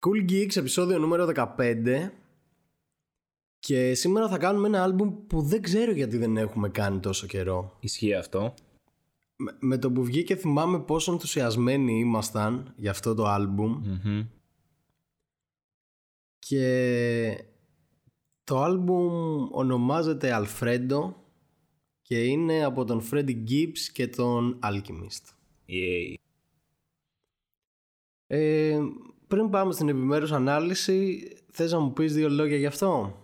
Cool Geeks επεισόδιο νούμερο 15 και σήμερα θα κάνουμε ένα άλμπουμ που δεν ξέρω γιατί δεν έχουμε κάνει τόσο καιρό. Ισχύει αυτό. Με, με το που βγήκε θυμάμαι πόσο ενθουσιασμένοι ήμασταν για αυτό το άλμπουμ Μμμ. και το άλμπουμ ονομάζεται Alfredo και είναι από τον Freddie Gibbs και τον Alchemist. Yay. Ε, πριν πάμε στην επιμέρους ανάλυση, θες να μου πεις δύο λόγια γι' αυτό;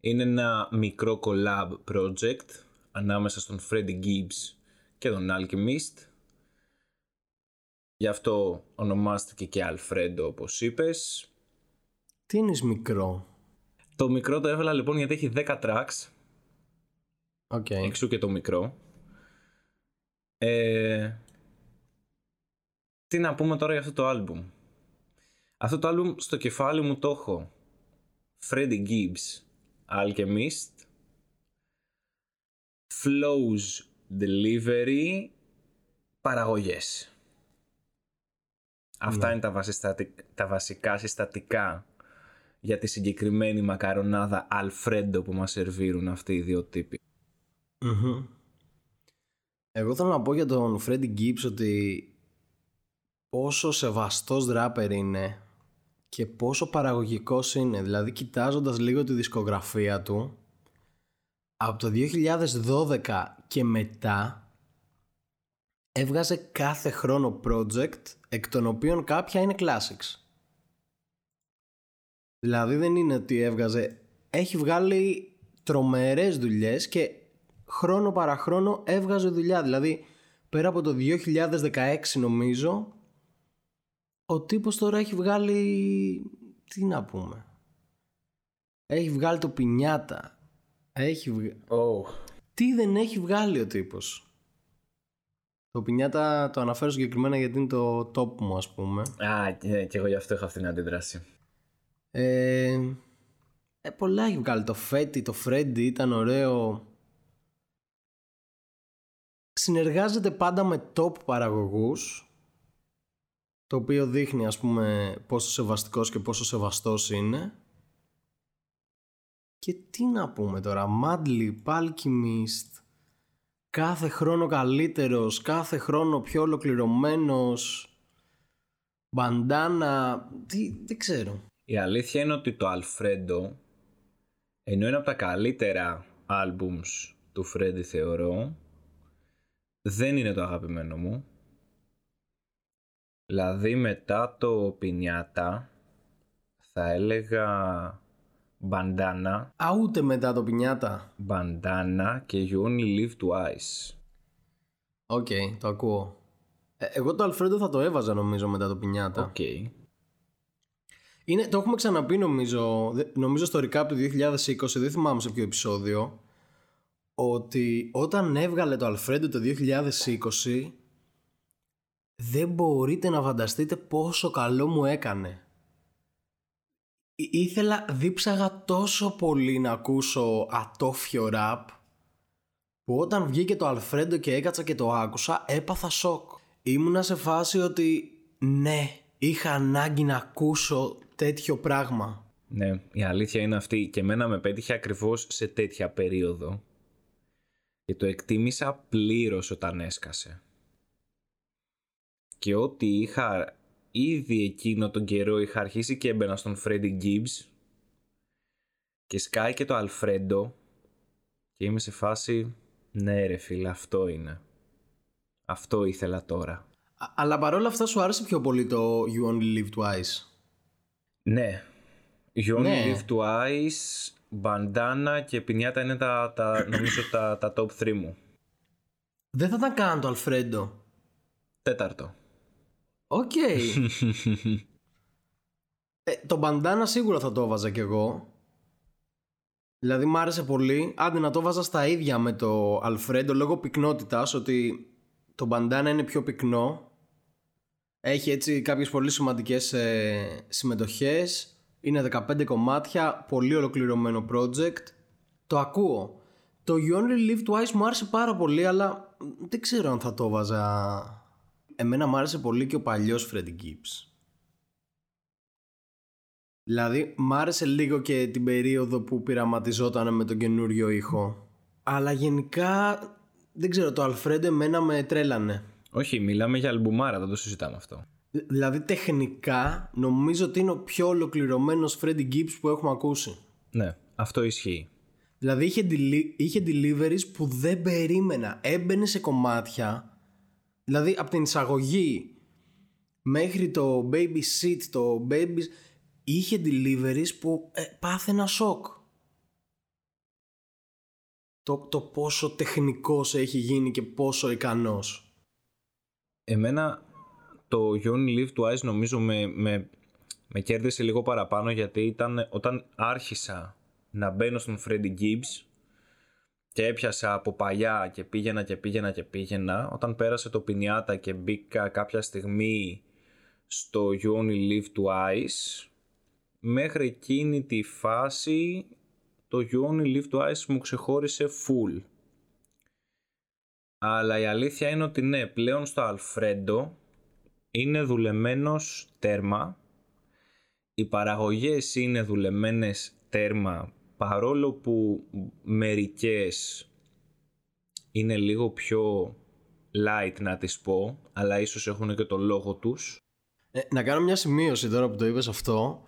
Είναι ένα μικρό collab project ανάμεσα στον Freddie Gibbs και τον Alchemist. Γι' αυτό ονομάστηκε και Alfredo όπως είπες. Τι είναι μικρό; Το μικρό το έβαλα λοιπόν γιατί έχει 10 tracks, Οκ. εξού και το μικρό. Ε, τι να πούμε τώρα για αυτό το άλμπουμ. Αυτό το άλμπουμ στο κεφάλι μου το έχω. Freddie Gibbs, Alchemist, Flows Delivery, παραγωγές. Αυτά Ναι. είναι τα, βασιστατι- τα βασικά συστατικά για τη συγκεκριμένη μακαρονάδα Alfredo που μας σερβίρουν αυτοί οι δύο τύποι. Μμμ. Εγώ θέλω να πω για τον Freddie Gibbs ότι πόσο σεβαστός ράπερ είναι και πόσο παραγωγικός είναι. Δηλαδή κοιτάζοντας λίγο τη δισκογραφία του από το 2012 και μετά έβγαζε κάθε χρόνο project εκ των οποίων κάποια είναι classics. Δηλαδή δεν είναι ότι έβγαζε... Έχει βγάλει τρομερές δουλειές και χρόνο παρά χρόνο έβγαζε δουλειά. Δηλαδή πέρα από το 2016 νομίζω ο τύπος τώρα έχει βγάλει... Τι να πούμε. Έχει βγάλει το πινιάτα. Έχει βγ... Oh. Τι δεν έχει βγάλει ο τύπος. Το πινιάτα το αναφέρω συγκεκριμένα γιατί είναι το top μου ας πούμε. Α, και, και εγώ γι' αυτό έχω αυτήν την αντίδραση. Ε, ε, πολλά έχει βγάλει. Το Φέτι, το Φρέντι ήταν ωραίο. Συνεργάζεται πάντα με top παραγωγούς το οποίο δείχνει ας πούμε πόσο σεβαστικός και πόσο σεβαστός είναι. Και τι να πούμε τώρα, Madlib, Alchemist, κάθε χρόνο καλύτερος, κάθε χρόνο πιο ολοκληρωμένος, μπαντάνα, τι, δεν ξέρω. Η αλήθεια είναι ότι το Alfredo ενώ είναι από τα καλύτερα albums του Freddy θεωρώ δεν είναι το αγαπημένο μου δηλαδή μετά το Πινιάτα θα έλεγα Bandana Α, ούτε μετά το πινιάτα. Bandana και You Only Live Twice Οκ, το ακούω. Ε, εγώ το Alfredo θα το έβαζα νομίζω μετά το Piñata. OK Είναι, το έχουμε ξαναπεί νομίζω, δε- νομίζω στο recap του 2020, δεν θυμάμαι σε ποιο επεισόδιο, ότι όταν έβγαλε το Alfredo το 2020, δεν μπορείτε να φανταστείτε πόσο καλό μου έκανε. Ή- Ήθελα, δίψαγα τόσο πολύ να ακούσω ατόφιο ραπ, που όταν βγήκε το Αλφρέντο και έκατσα και το άκουσα, έπαθα σοκ. Ήμουνα σε φάση ότι ναι, είχα ανάγκη να ακούσω τέτοιο πράγμα. Ναι, η αλήθεια είναι αυτή και εμένα με πέτυχε ακριβώς σε τέτοια περίοδο και το εκτίμησα πλήρως όταν έσκασε. Και ό,τι είχα ήδη εκείνο τον καιρό είχα αρχίσει και έμπαινα στον Freddie Gibbs και σκάει και το Alfredo και είμαι σε φάση ναι ρε φίλε αυτό είναι. Αυτό ήθελα τώρα. Α- αλλά παρόλα αυτά σου άρεσε πιο πολύ το You Only Live Twice. Ναι. You Only Ναι. Live Twice, Bandana και Piñata είναι τα, τα, νομίζω τα, τα top 3 μου. Δεν θα ήταν καν το Alfredo. Τέταρτο. Οκ. ε, το μπαντάνα σίγουρα θα το έβαζα κι εγώ. Δηλαδή μ' άρεσε πολύ. Άντε να το βάζα στα ίδια με το Αλφρέντο λόγω πυκνότητας ότι το μπαντάνα είναι πιο πυκνό. Έχει έτσι κάποιες πολύ σημαντικές ε, συμμετοχές. Είναι 15 κομμάτια, πολύ ολοκληρωμένο project. Το ακούω. Το You Only Live Twice μου άρεσε πάρα πολύ, αλλά δεν ξέρω αν θα το βάζα. Εμένα μου άρεσε πολύ και ο παλιός Freddie Gibbs. Δηλαδή, μ' άρεσε λίγο και την περίοδο που πειραματιζόταν με τον καινούριο ήχο. Αλλά γενικά, δεν ξέρω, το Αλφρέντο εμένα με τρέλανε. Όχι, μιλάμε για αλμπουμάρα, δεν το συζητάμε αυτό. Δηλαδή, τεχνικά, νομίζω ότι είναι ο πιο ολοκληρωμένος Freddy Gibbs που έχουμε ακούσει. Ναι, αυτό ισχύει. Δηλαδή, είχε, deli- είχε deliveries που δεν περίμενα. Έμπαινε σε κομμάτια. Δηλαδή, από την εισαγωγή μέχρι το baby seat, το baby... Είχε deliveries που ε, πάθαινα σοκ. Το, το πόσο τεχνικός έχει γίνει και πόσο ικανός. Εμένα το You Only Live Twice νομίζω με, με, με κέρδισε λίγο παραπάνω γιατί ήταν όταν άρχισα να μπαίνω στον Freddy Gibbs και έπιασα από παλιά και πήγαινα και πήγαινα και πήγαινα όταν πέρασε το πινιάτα και μπήκα κάποια στιγμή στο You Only Live Twice μέχρι εκείνη τη φάση το You Only Live Twice μου ξεχώρισε full αλλά η αλήθεια είναι ότι ναι, πλέον στο Αλφρέντο είναι δουλεμένος τέρμα. Οι παραγωγές είναι δουλεμένες τέρμα παρόλο που μερικές είναι λίγο πιο light να τις πω αλλά ίσως έχουν και το λόγο τους. Ε, να κάνω μια σημείωση τώρα που το είπες αυτό.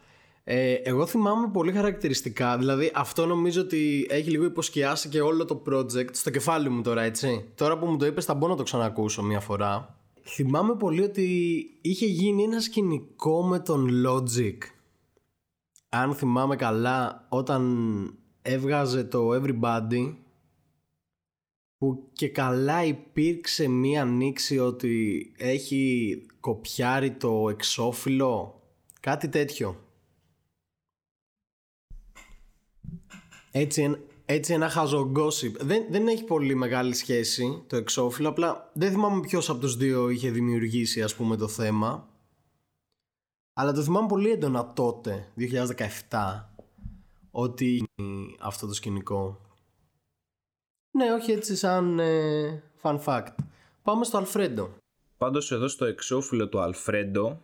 Ε, εγώ θυμάμαι πολύ χαρακτηριστικά, δηλαδή αυτό νομίζω ότι έχει λίγο υποσκιάσει και όλο το project στο κεφάλι μου τώρα έτσι. Τώρα που μου το είπες θα μπορώ να το ξανακούσω μια φορά. Θυμάμαι πολύ ότι είχε γίνει ένα σκηνικό με τον Logic. Αν θυμάμαι καλά όταν έβγαζε το Everybody που και καλά υπήρξε μία ανοίξη ότι έχει κοπιάρει το εξώφυλλο κάτι τέτοιο. Έτσι, έτσι ένα χαζό gossip δεν, δεν έχει πολύ μεγάλη σχέση το εξώφυλλο απλά δεν θυμάμαι ποιος από τους δύο είχε δημιουργήσει ας πούμε το θέμα αλλά το θυμάμαι πολύ έντονα τότε 2017 ότι αυτό το σκηνικό ναι, όχι έτσι σαν ε, fun fact. Πάμε στο Αλφρέντο. Πάντως εδώ στο εξώφυλλο του Αλφρέντο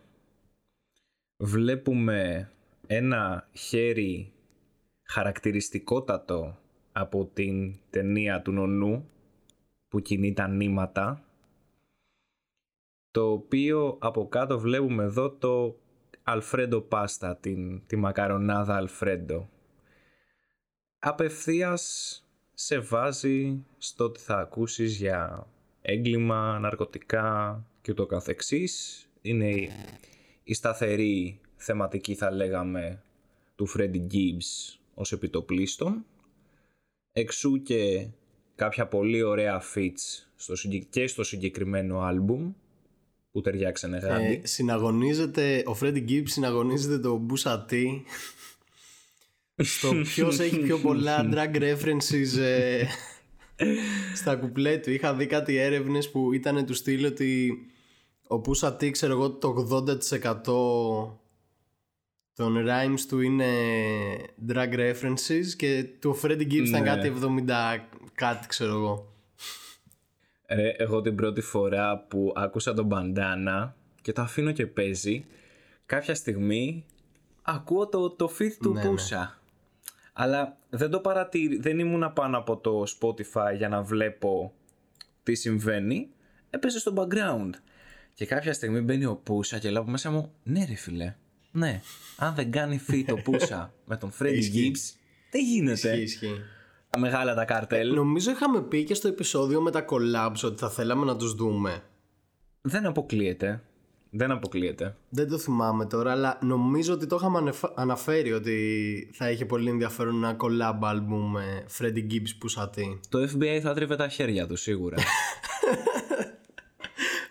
βλέπουμε ένα χέρι χαρακτηριστικότατο από την ταινία του Νονού που κινεί τα νήματα το οποίο από κάτω βλέπουμε εδώ το Αλφρέντο πάστα, την, τη μακαρονάδα Αλφρέντο. Απευθείας σε βάζει στο ότι θα ακούσεις για έγκλημα, ναρκωτικά και το καθεξής. Είναι η, η σταθερή θεματική θα λέγαμε του Freddy Gibbs ως επιτοπλίστων. Εξού και κάποια πολύ ωραία fits στο, και στο συγκεκριμένο άλμπουμ που ταιριάξανε γάντι. Ε, συναγωνίζεται, ο Freddy Gibbs συναγωνίζεται το Boosa T στο ποιος έχει πιο πολλά drag references ε, στα κουπλέ του. Είχα δει κάτι έρευνες που ήταν του στυλ ότι ο Πούσα Τι ξέρω εγώ το 80% των rhymes του είναι drag references και του Freddie Gibbs ήταν Ναι. κάτι 70 κάτι ξέρω εγώ. Ρε, εγώ την πρώτη φορά που άκουσα τον μπαντάνα και το αφήνω και παίζει, κάποια στιγμή ακούω το, το feed του Ναι, ναι. Πούσα. Αλλά δεν το παρατήρη, δεν ήμουν πάνω από το Spotify για να βλέπω τι συμβαίνει. Έπαιζε στο background. Και κάποια στιγμή μπαίνει ο Πούσα και λέω από μέσα μου, ναι ρε φίλε, ναι, αν δεν κάνει feed το Πούσα με τον Freddy Ισχύει. Gibbs, δεν γίνεται. Ισχύει, ισχύει. Τα μεγάλα τα καρτέλ. Νομίζω είχαμε πει και στο επεισόδιο με τα collabs ότι θα θέλαμε να τους δούμε. Δεν αποκλείεται. Δεν αποκλείεται. Δεν το θυμάμαι τώρα, αλλά νομίζω ότι το είχαμε ανεφ- αναφέρει ότι θα είχε πολύ ενδιαφέρον ένα collab album με Freddie Gibbs Pusati. Το FBI θα τρίβε τα χέρια του σίγουρα.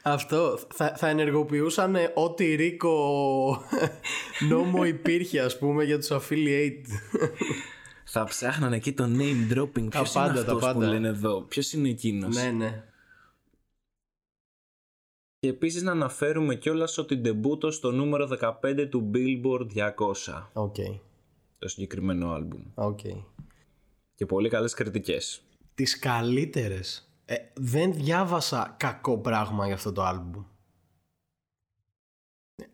Αυτό θα, θα ενεργοποιούσαν ό,τι RICO νόμο υπήρχε ας πούμε για τους affiliate. θα ψάχναν εκεί το name dropping. Ποιος πάντα, είναι τα αυτός που πάντα. λένε εδώ; Ποιος είναι εκείνος; ναι, ναι. Και επίσης να αναφέρουμε κιόλας ότι ντεμπούτο στο νούμερο 15 του Billboard 200. Οκ. Το συγκεκριμένο άλμπουμ. Οκ. Και πολύ καλές κριτικές. Τις καλύτερες. Ε, δεν διάβασα κακό πράγμα για αυτό το άλμπουμ.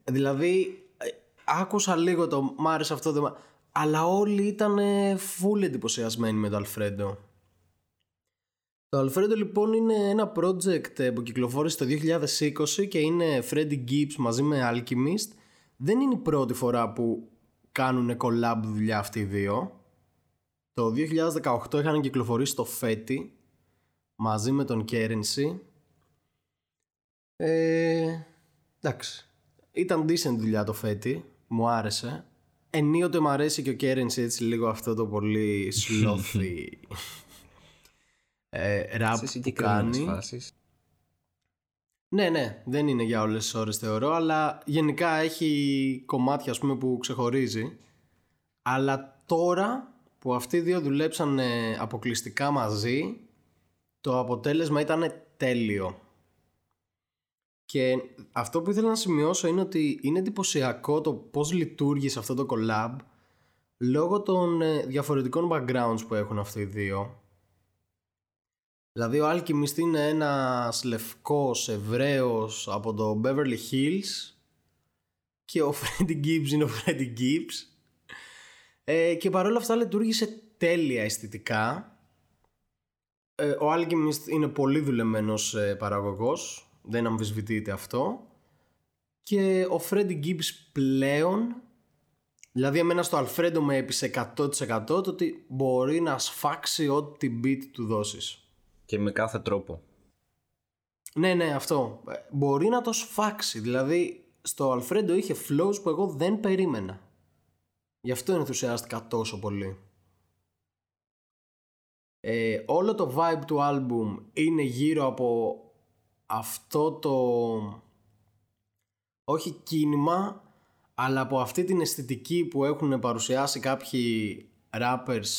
Δηλαδή, ε, άκουσα λίγο το μ' άρεσε αυτό, δεν μ' άρεσε». Αλλά όλοι ήταν full εντυπωσιασμένοι με το Αλφρέντο. Το Αλφρέντο λοιπόν είναι ένα project ε, που κυκλοφόρησε το 2020 και είναι Freddy Gibbs μαζί με Alchemist. Δεν είναι η πρώτη φορά που κάνουν collab δουλειά αυτοί οι δύο. Το 2018 είχαν κυκλοφορήσει το Fetty μαζί με τον Currency. Ε, εντάξει. Ήταν decent δουλειά το Fetty. Μου άρεσε. Ενίοτε μου αρέσει και ο Currency έτσι λίγο αυτό το πολύ slothy ε, rap που κάνει. Φάσεις. Ναι, ναι, δεν είναι για όλες τις ώρες θεωρώ, αλλά γενικά έχει κομμάτια ας πούμε που ξεχωρίζει. Αλλά τώρα που αυτοί οι δύο δουλέψαν αποκλειστικά μαζί, το αποτέλεσμα ήταν τέλειο. Και αυτό που ήθελα να σημειώσω είναι ότι είναι εντυπωσιακό το πώς λειτουργήσε αυτό το collab λόγω των ε, διαφορετικών backgrounds που έχουν αυτοί οι δύο. Δηλαδή ο Alchemist είναι ένας λευκός Εβραίος από το Beverly Hills και ο Freddie Gibbs είναι ο Freddie Gibbs ε, και παρόλα αυτά λειτουργήσε τέλεια αισθητικά. Ε, ο Alchemist είναι πολύ δουλεμένος ε, παραγωγός, δεν αμφισβητείται αυτό. Και ο Freddie Gibbs πλέον, δηλαδή εμένα στο Alfredo με έπεισε 100% το ότι μπορεί να σφάξει ό,τι beat του δώσεις. Και με κάθε τρόπο. Ναι, ναι, αυτό. Ε, Μπορεί να το σφάξει. Δηλαδή, στο Αλφρέντο είχε flows που εγώ δεν περίμενα. Γι' αυτό ενθουσιάστηκα τόσο πολύ. Ε, όλο το vibe του album είναι γύρω από αυτό το όχι κίνημα αλλά από αυτή την αισθητική που έχουν παρουσιάσει κάποιοι rappers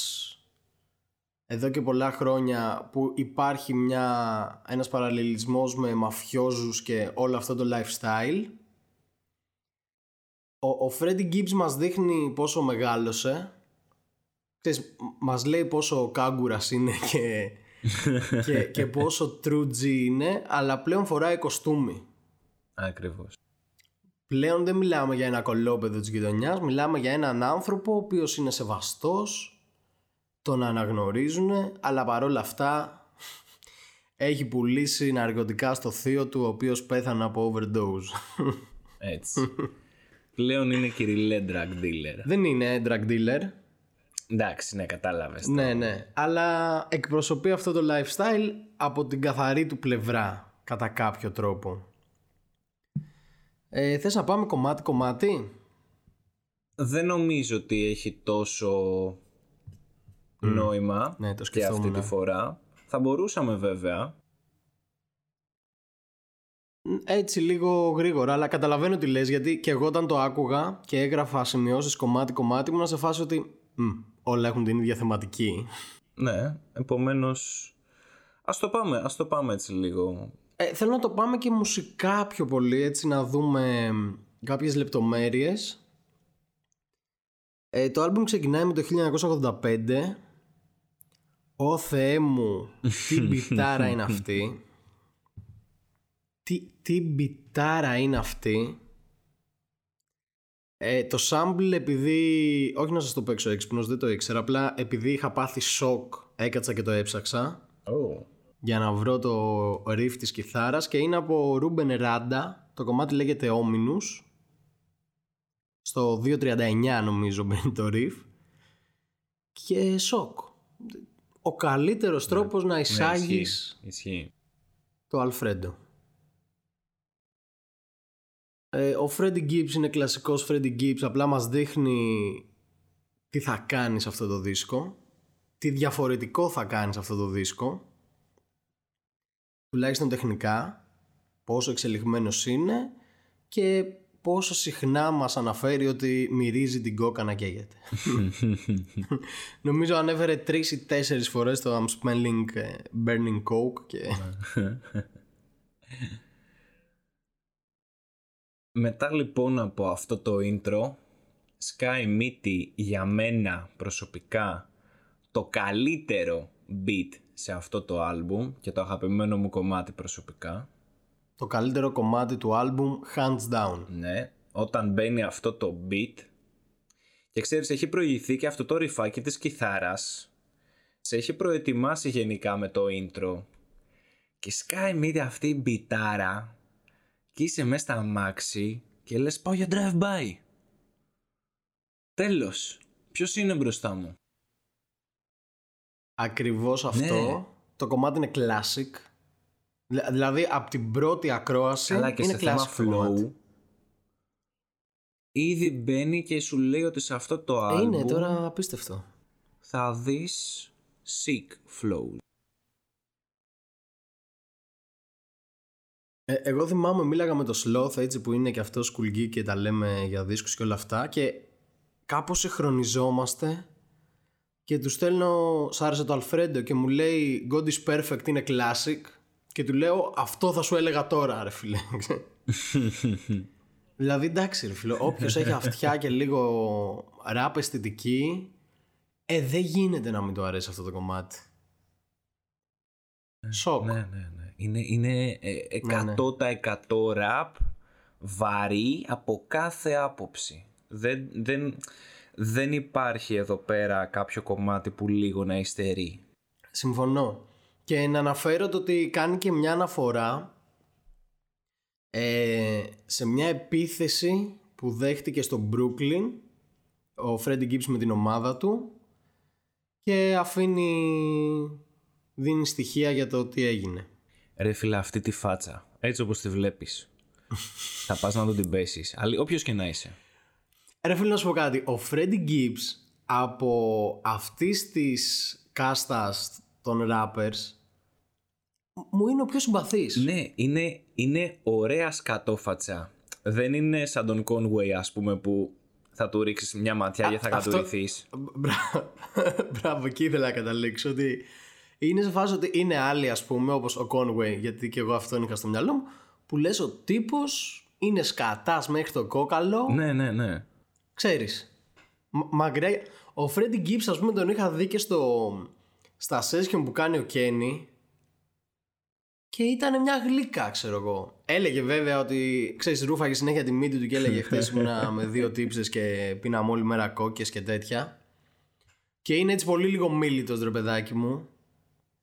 εδώ και πολλά χρόνια που υπάρχει μια, ένας παραλληλισμός με μαφιόζους και όλο αυτό το lifestyle ο, ο Freddie Gibbs μας δείχνει πόσο μεγάλωσε. Ξέρεις, μας λέει πόσο κάγκουρας είναι και, και, και πόσο true G είναι αλλά πλέον φοράει κοστούμι Ακριβώς. Πλέον δεν μιλάμε για ένα κολόπεδο της γειτονιάς Μιλάμε για έναν άνθρωπο ο οποίος είναι σεβαστός Τον αναγνωρίζουν Αλλά παρόλα αυτά Έχει πουλήσει ναρκωτικά στο θείο του Ο οποίος πέθανε από overdose Έτσι. Πλέον είναι κυριλέ drug dealer. Δεν είναι drug dealer Εντάξει, ναι, κατάλαβες. Ναι, ναι. Αλλά εκπροσωπεί αυτό το lifestyle από την καθαρή του πλευρά, κατά κάποιο τρόπο. Ε, θες να πάμε κομμάτι-κομμάτι; Δεν νομίζω ότι έχει τόσο νόημα Ναι, το και αυτή σκεφτόμουν. τη φορά. Θα μπορούσαμε βέβαια. Έτσι λίγο γρήγορα, αλλά καταλαβαίνω τι λες, γιατί και εγώ όταν το άκουγα και έγραφα σημειώσεις κομμάτι-κομμάτι, ήμουν σε φάση ότι «Μμ, όλα έχουν την ίδια θεματική. Ναι, επομένως... Ας το πάμε, ας το πάμε έτσι λίγο. Ε, θέλω να το πάμε και μουσικά πιο πολύ, έτσι να δούμε μ, κάποιες λεπτομέρειες. Ε, το άλμπουμ ξεκινάει με το 1985. Ω Θεέ μου, τι μπιτάρα είναι αυτή. Τι, τι μπιτάρα είναι αυτή. Ε, το sample επειδή, όχι να σας το παίξω έξυπνος, δεν το ήξερα, απλά επειδή είχα πάθει σοκ έκατσα και το έψαξα. Oh. για να βρω το riff της κιθάρας και είναι από Ruben Rada το κομμάτι λέγεται Ominous. Στο 2.39 νομίζω μπαίνει το riff. Και σοκ. Ο καλύτερος τρόπος να Ναι, εισάγεις ισχύει, ισχύει. το Αλφρέντο ε, ο Freddie Gibbs είναι κλασικός Freddie Gibbs απλά μας δείχνει τι θα κάνεις σε αυτό το δίσκο τι διαφορετικό θα κάνεις σε αυτό το δίσκο τουλάχιστον τεχνικά πόσο εξελιγμένος είναι και πόσο συχνά μας αναφέρει ότι μυρίζει την κόκα να καίγεται. Νομίζω ανέφερε τρεις ή τέσσερις φορές το I'm smelling ε, burning coke και Μετά λοιπόν από αυτό το intro σκάει μύτη για μένα προσωπικά το καλύτερο beat σε αυτό το άλμπουμ και το αγαπημένο μου κομμάτι προσωπικά. το καλύτερο κομμάτι του άλμπουμ hands down. Ναι, όταν μπαίνει αυτό το beat και ξέρεις έχει προηγηθεί και αυτό το ρηφάκι της κιθάρας σε έχει προετοιμάσει γενικά με το intro και σκάει μύτη αυτή η μπιτάρα και είσαι μέσα στα αμάξι και λες πάω για drive-by. Τέλος. Ποιος είναι μπροστά μου; Ακριβώς αυτό. Ναι. Το κομμάτι είναι classic. Δηλα- Δηλαδή από την πρώτη ακρόαση Καλά και είναι σε θέμα classic κομμάτι. flow. Ήδη μπαίνει και σου λέει ότι σε αυτό το Ε, album είναι τώρα απίστευτο. θα δεις sick flow. Ε, εγώ θυμάμαι, μίλαγα με το Sloth έτσι που είναι και αυτός σκουλγί και τα λέμε για δίσκους και όλα αυτά και κάπως συγχρονιζόμαστε και του στέλνω, σ' άρεσε το Αλφρέντο και μου λέει God is perfect είναι classic και του λέω αυτό θα σου έλεγα τώρα ρε φίλε. δηλαδή εντάξει ρε φίλε, όποιος έχει αυτιά και λίγο ράπ αισθητική ε δεν γίνεται να μην του αρέσει αυτό το κομμάτι. Σοκ. Ναι, ναι, ναι. Είναι, είναι ε, 100% ραπ βαρύ από κάθε άποψη. Δεν, δεν, δεν υπάρχει εδώ πέρα κάποιο κομμάτι που λίγο να υστερεί. Συμφωνώ. Και να αναφέρω το ότι κάνει και μια αναφορά ε, σε μια επίθεση που δέχτηκε στο Brooklyn ο Freddie Gibbs με την ομάδα του και αφήνει δίνει στοιχεία για το τι έγινε. Ρε φίλε αυτή τη φάτσα, έτσι όπως τη βλέπεις, θα πας να το την πέσεις. Αλλά όποιος και να είσαι. Ρε φίλε να σου πω κάτι, ο Freddie Gibbs από αυτής της κάστας των rappers μου είναι ο πιο συμπαθής. Ναι, είναι, είναι ωραία σκατόφατσα. Δεν είναι σαν τον Conway ας πούμε που θα του ρίξεις μια ματιά και θα αυτό- κατουρηθείς. Μπρα- Μπράβο, εκεί ήθελα να καταλήξω ότι είναι σε φάση ότι είναι άλλοι ας πούμε όπως ο Conway γιατί και εγώ αυτόν είχα στο μυαλό μου που λες ο τύπος είναι σκατάς μέχρι το κόκαλο. Ναι, ναι, ναι. ξέρεις. Μ- μαγκριά ο Freddie Gibbs ας πούμε τον είχα δει και στο, στα session που κάνει ο Kenny και ήταν μια γλύκα ξέρω εγώ. Έλεγε βέβαια ότι ξέρεις ρούφαγε συνέχεια τη μύτη του και έλεγε χθες ήμουνα με δύο τύψες και πίναμε όλη μέρα κόκκες και τέτοια και είναι έτσι πολύ λίγο μίλητος ρε παιδάκι μου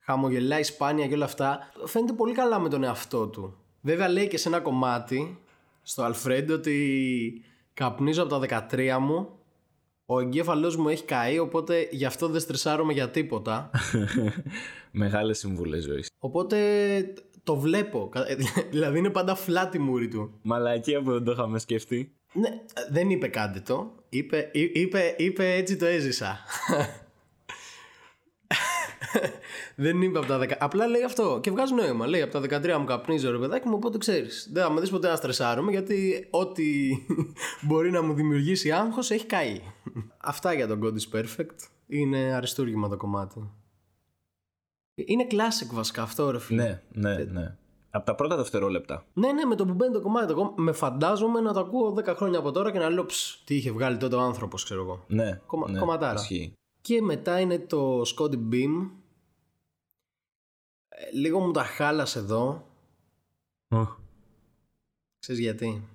χαμογελάει σπάνια και όλα αυτά φαίνεται πολύ καλά με τον εαυτό του. Βέβαια λέει και σε ένα κομμάτι στο Αλφρέντο ότι καπνίζω από τα 13 μου ο εγκέφαλός μου έχει καεί οπότε γι' αυτό δεν στρεσάρομαι για τίποτα. Μεγάλες συμβουλές ζωής. οπότε το βλέπω. Κα- δηλαδή είναι πάντα φλάτη μούρη του. Μαλακία που δεν το είχαμε σκεφτεί. ναι, δεν είπε κάτι το. Είπε, εί- είπε, είπε έτσι το έζησα δεν είπε από τα 10. Απλά λέει αυτό και βγάζει νόημα. Λέει από τα 13 μου καπνίζω ρε παιδάκι μου, οπότε ξέρεις. Δεν θα με δεις ποτέ να στρεσάρομαι γιατί ό,τι μπορεί να μου δημιουργήσει άγχος έχει καεί. Αυτά για τον God is Perfect. Είναι αριστούργημα το κομμάτι. Είναι classic βασικά αυτό ρε φίλε. Ναι, ναι, ναι. Από τα πρώτα δευτερόλεπτα. Ναι, ναι, με το που μπαίνει το κομμάτι. Εγώ με φαντάζομαι να το ακούω 10 χρόνια από τώρα και να λέω «Ψ, τι είχε βγάλει τότε ο άνθρωπος, ξέρω εγώ. Ναι, Κομμα- ναι, κομματάρα. Ισχύει. Και μετά είναι το Scottie Beam. Ε, λίγο μου τα χάλασε εδώ. Ξέρεις γιατί;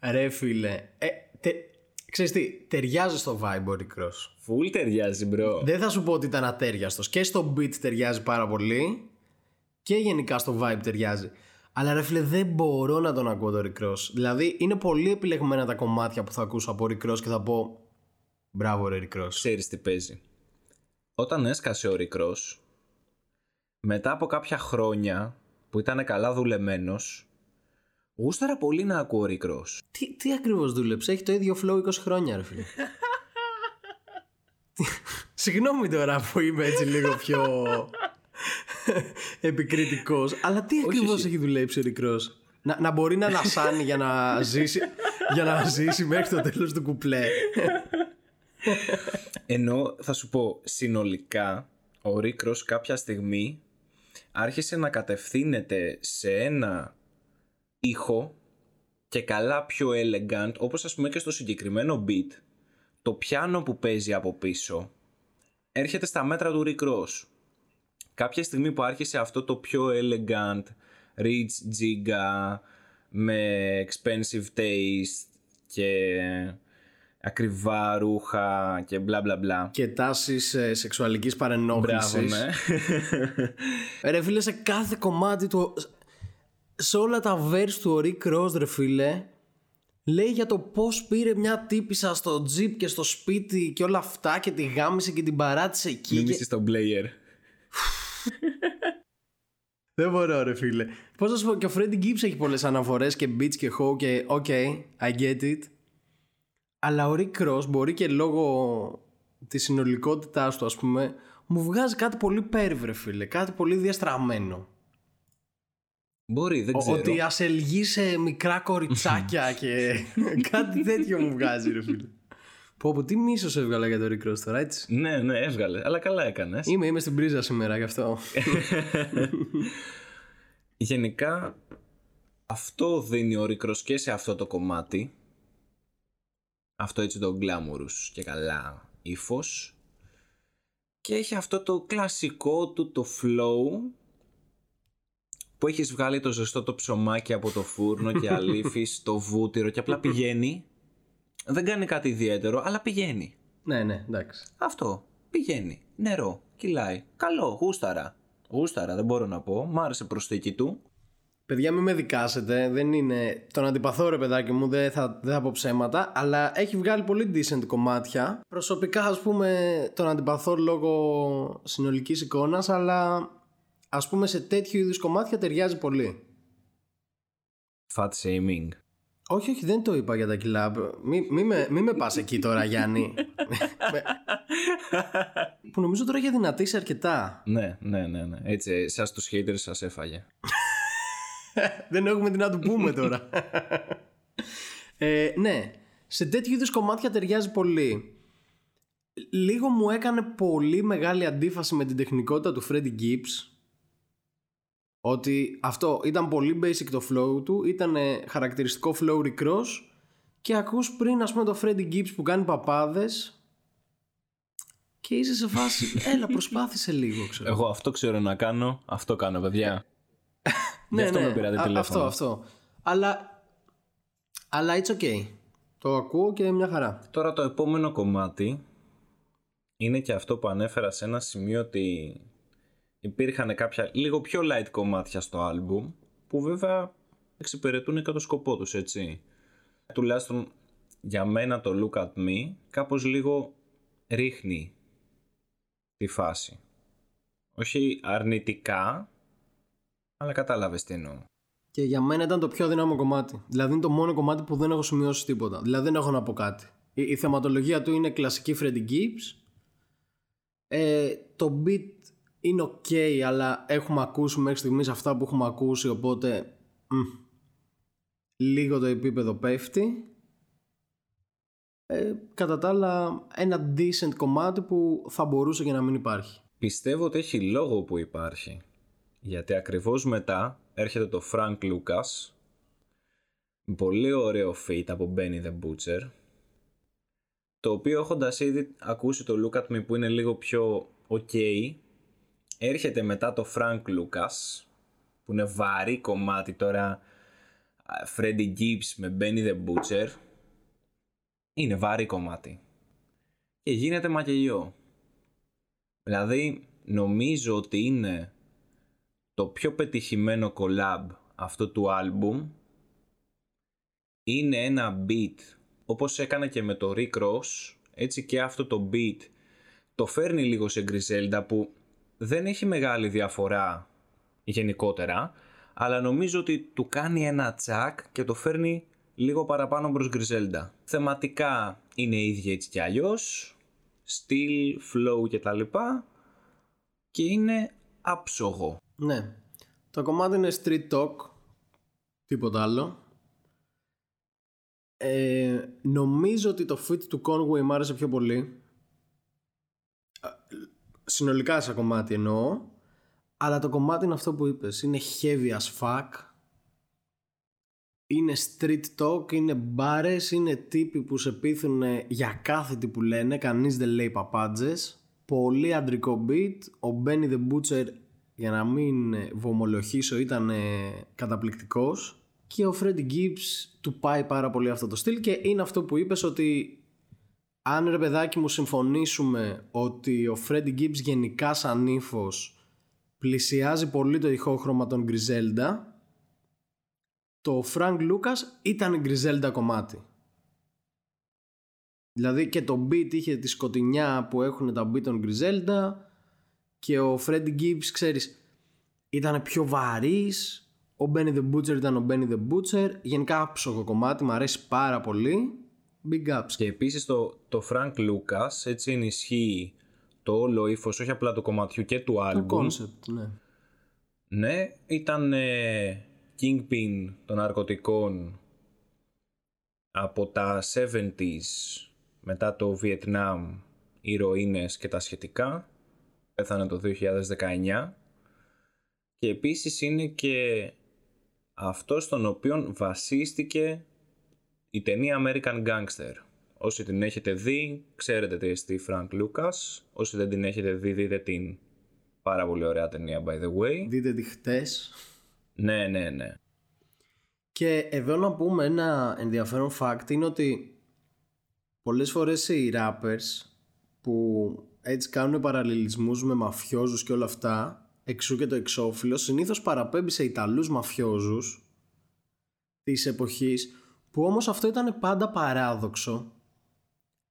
Ρε φίλε. Ε, τε, ξέρεις τι, ταιριάζει στο vibe ο Rick Ross. Φουλ ταιριάζει, bro. Δεν θα σου πω ότι ήταν αταίριαστος. Και στο beat ταιριάζει πάρα πολύ. Και γενικά στο vibe ταιριάζει. Αλλά ρε φίλε δεν μπορώ να τον ακούω το Rick Ross. Δηλαδή είναι πολύ επιλεγμένα τα κομμάτια που θα ακούσω από Rick Ross και θα πω Μπράβο ρε Rick Ross. Ξέρεις τι παίζει. Όταν έσκασε ο Rick Ross, μετά από κάποια χρόνια που ήταν καλά δουλεμένος, γούσταρα πολύ να ακούω Rick Ross. Τι, τι ακριβώς δούλεψε, έχει το ίδιο flow 20 χρόνια ρε φίλε. Συγγνώμη τώρα που είμαι έτσι λίγο πιο επικριτικός, αλλά τι ακριβώς όχι. έχει δουλέψει ο Rick Ross? Να, να μπορεί να ανασάνει για να ζήσει, για να ζήσει μέχρι το τέλος του κουπλέ. Ενώ θα σου πω συνολικά ο Rick Ross κάποια στιγμή άρχισε να κατευθύνεται σε ένα ήχο και καλά πιο elegant όπως ας πούμε και στο συγκεκριμένο beat το πιάνο που παίζει από πίσω έρχεται στα μέτρα του Rick Ross. Κάποια στιγμή που άρχισε αυτό το πιο elegant rich jigga με expensive taste και ακριβά ρούχα και μπλα μπλα μπλα. Και τάσεις ε, σεξουαλικής παρενόχλησης. Μπράβο, ναι. Ρε φίλε, σε κάθε κομμάτι του. Σε όλα τα verse του ο Rick Ross, ρε φίλε, λέει για το πώς πήρε μια τύπησα στο τζιπ και στο σπίτι και όλα αυτά και τη γάμισε και την παράτησε εκεί. Μην και... είσαι στον player. Δεν μπορώ, ρε φίλε. Πώς να σου πω, και ο Freddie Gibbs έχει πολλές αναφορές και beats και hoe και OK, I get it. Αλλά ο Rick Ross μπορεί και λόγω της συνολικότητάς του, ας πούμε, μου βγάζει κάτι πολύ πέρυβρε, φίλε. Κάτι πολύ διαστραμμένο. Μπορεί, δεν Ο- ξέρω. Ότι ασελγεί σε μικρά κοριτσάκια και κάτι τέτοιο μου βγάζει, ρε φίλε. Πω, πω, τι μίσος έβγαλα για το Rick Ross τώρα, έτσι. Ναι, ναι, έβγαλε. Αλλά καλά έκανες. Είμαι, είμαι στην πρίζα σήμερα γι' αυτό. Γενικά, αυτό δίνει ο Ρικρος και σε αυτό το κομμάτι. Αυτό έτσι το glamorous και καλά ύφος. Και έχει αυτό το κλασικό του το flow που έχεις βγάλει το ζεστό το ψωμάκι από το φούρνο και αλήφεις το βούτυρο και απλά πηγαίνει. Δεν κάνει κάτι ιδιαίτερο, αλλά πηγαίνει. ναι, ναι, εντάξει. Αυτό. Πηγαίνει. Νερό. Κυλάει. Καλό. Γούσταρα. Γούσταρα, δεν μπορώ να πω. Μ' άρεσε προσθήκη του. Παιδιά, μην με δικάσετε. Δεν είναι. Τον αντιπαθώ, ρε παιδάκι μου, δεν θα, δεν θα πω ψέματα. Αλλά έχει βγάλει πολύ decent κομμάτια. Προσωπικά, ας πούμε, τον αντιπαθώ λόγω συνολικής εικόνας, αλλά ας πούμε σε τέτοιου είδους κομμάτια ταιριάζει πολύ. Fat shaming. Όχι, όχι, δεν το είπα για τα κιλά. Μη, μη, με, μη με πας εκεί τώρα, Γιάννη. Με- που νομίζω τώρα έχει δυνατήσει αρκετά. ναι, ναι, ναι, ναι. Έτσι, εσάς τους haters σας έφαγε. Δεν έχουμε τι να του πούμε τώρα. ε, ναι, σε τέτοιου είδους κομμάτια ταιριάζει πολύ. Λίγο μου έκανε πολύ μεγάλη αντίφαση με την τεχνικότητα του Freddie Gibbs. Ότι αυτό ήταν πολύ basic το flow του, ήταν χαρακτηριστικό flow Rick Ross και ακούς πριν ας πούμε το Freddie Gibbs που κάνει παπάδες και είσαι σε φάση, έλα προσπάθησε λίγο ξέρω. Εγώ αυτό ξέρω να κάνω, αυτό κάνω, παιδιά. Γι' αυτό με πήρατε Ναι, Α- τηλέφωνο. Αυτό, αυτό. Αλλά, αλλά it's okay. Το ακούω και μια χαρά. Τώρα το επόμενο κομμάτι είναι και αυτό που ανέφερα σε ένα σημείο ότι υπήρχαν κάποια λίγο πιο light κομμάτια στο άλμπουμ που βέβαια εξυπηρετούν και το σκοπό τους έτσι. Τουλάχιστον για μένα το Look At Me κάπως λίγο ρίχνει τη φάση. Όχι αρνητικά, αλλά κατάλαβες τι εννοώ. Και για μένα ήταν το πιο δυνάμο κομμάτι. Δηλαδή είναι το μόνο κομμάτι που δεν έχω σημειώσει τίποτα. Δηλαδή δεν έχω να πω κάτι. Η, η θεματολογία του είναι κλασική Freddie Gibbs. Ε, το beat είναι ok, αλλά έχουμε ακούσει μέχρι στιγμής αυτά που έχουμε ακούσει, οπότε μ, λίγο το επίπεδο πέφτει. Ε, κατά τα άλλα, ένα decent κομμάτι που θα μπορούσε και να μην υπάρχει. Πιστεύω ότι έχει λόγο που υπάρχει. Γιατί ακριβώς μετά έρχεται το Frank Lucas με πολύ ωραίο feat από Benny the Butcher το οποίο έχοντας ήδη ακούσει το Look At Me που είναι λίγο πιο ok έρχεται μετά το Frank Lucas που είναι βαρύ κομμάτι τώρα α, Freddie Gibbs με Benny the Butcher. Είναι βαρύ κομμάτι. Και γίνεται μακελιό. Δηλαδή νομίζω ότι είναι το πιο πετυχημένο collab αυτού του άλμπουμ. Είναι ένα beat όπως έκανε και με το Rick Ross. Έτσι και αυτό το beat το φέρνει λίγο σε Griselda που δεν έχει μεγάλη διαφορά γενικότερα αλλά νομίζω ότι του κάνει ένα τσακ και το φέρνει λίγο παραπάνω προς Griselda. Θεματικά είναι ίδια έτσι κι αλλιώς στυλ, flow και τα λοιπά και είναι άψογο. Ναι. Το κομμάτι είναι street talk. Τίποτα άλλο. Ε, νομίζω ότι το fit του Conway μου άρεσε πιο πολύ. Α, Συνολικά σαν κομμάτι εννοώ. Αλλά το κομμάτι είναι αυτό που είπες. Είναι heavy as fuck. Είναι street talk, είναι μπάρες, είναι τύποι που σε πείθουν για κάθε τι που λένε. Κανείς δεν λέει παπάντζες. Πολύ αντρικό beat. Ο Benny the Butcher για να μην βομολογήσω ήταν καταπληκτικός και ο Freddie Gibbs του πάει πάρα πολύ αυτό το στυλ και είναι αυτό που είπες ότι αν ρε παιδάκι μου συμφωνήσουμε ότι ο Freddie Gibbs γενικά σαν ύφος πλησιάζει πολύ το ηχόχρωμα των Griselda το Frank Lucas ήταν η Griselda κομμάτι. Δηλαδή και το beat είχε τη σκοτεινιά που έχουν τα beat των Griselda και ο Freddie Gibbs ξέρεις ήταν πιο βαρύς. Ο Benny the Butcher ήταν ο Benny the Butcher γενικά άψογο κομμάτι μου αρέσει πάρα πολύ Big ups. Και επίσης το, το Frank Lucas έτσι ενισχύει το όλο ύφος, όχι απλά του κομματιού και του album. Το concept, ναι. Ναι, ήταν ε, kingpin των ναρκωτικών από τα 70s μετά το Vietnam, ηρωίνες και τα σχετικά. Πέθανε το 2019. Και επίσης είναι και αυτός στον οποίο βασίστηκε η ταινία American Gangster. Όσοι την έχετε δει, ξέρετε τι εστί Frank Lucas. Όσοι δεν την έχετε δει, δείτε την πάρα πολύ ωραία ταινία, by the way. Δείτε τη χτες. Ναι, ναι, ναι. Και εδώ να πούμε ένα ενδιαφέρον fact είναι ότι πολλές φορές οι rappers που έτσι κάνουν παραλληλισμούς με μαφιόζους και όλα αυτά εξού και το εξώφυλλο συνήθως παραπέμπει σε Ιταλούς μαφιόζους της εποχής που όμως αυτό ήταν πάντα παράδοξο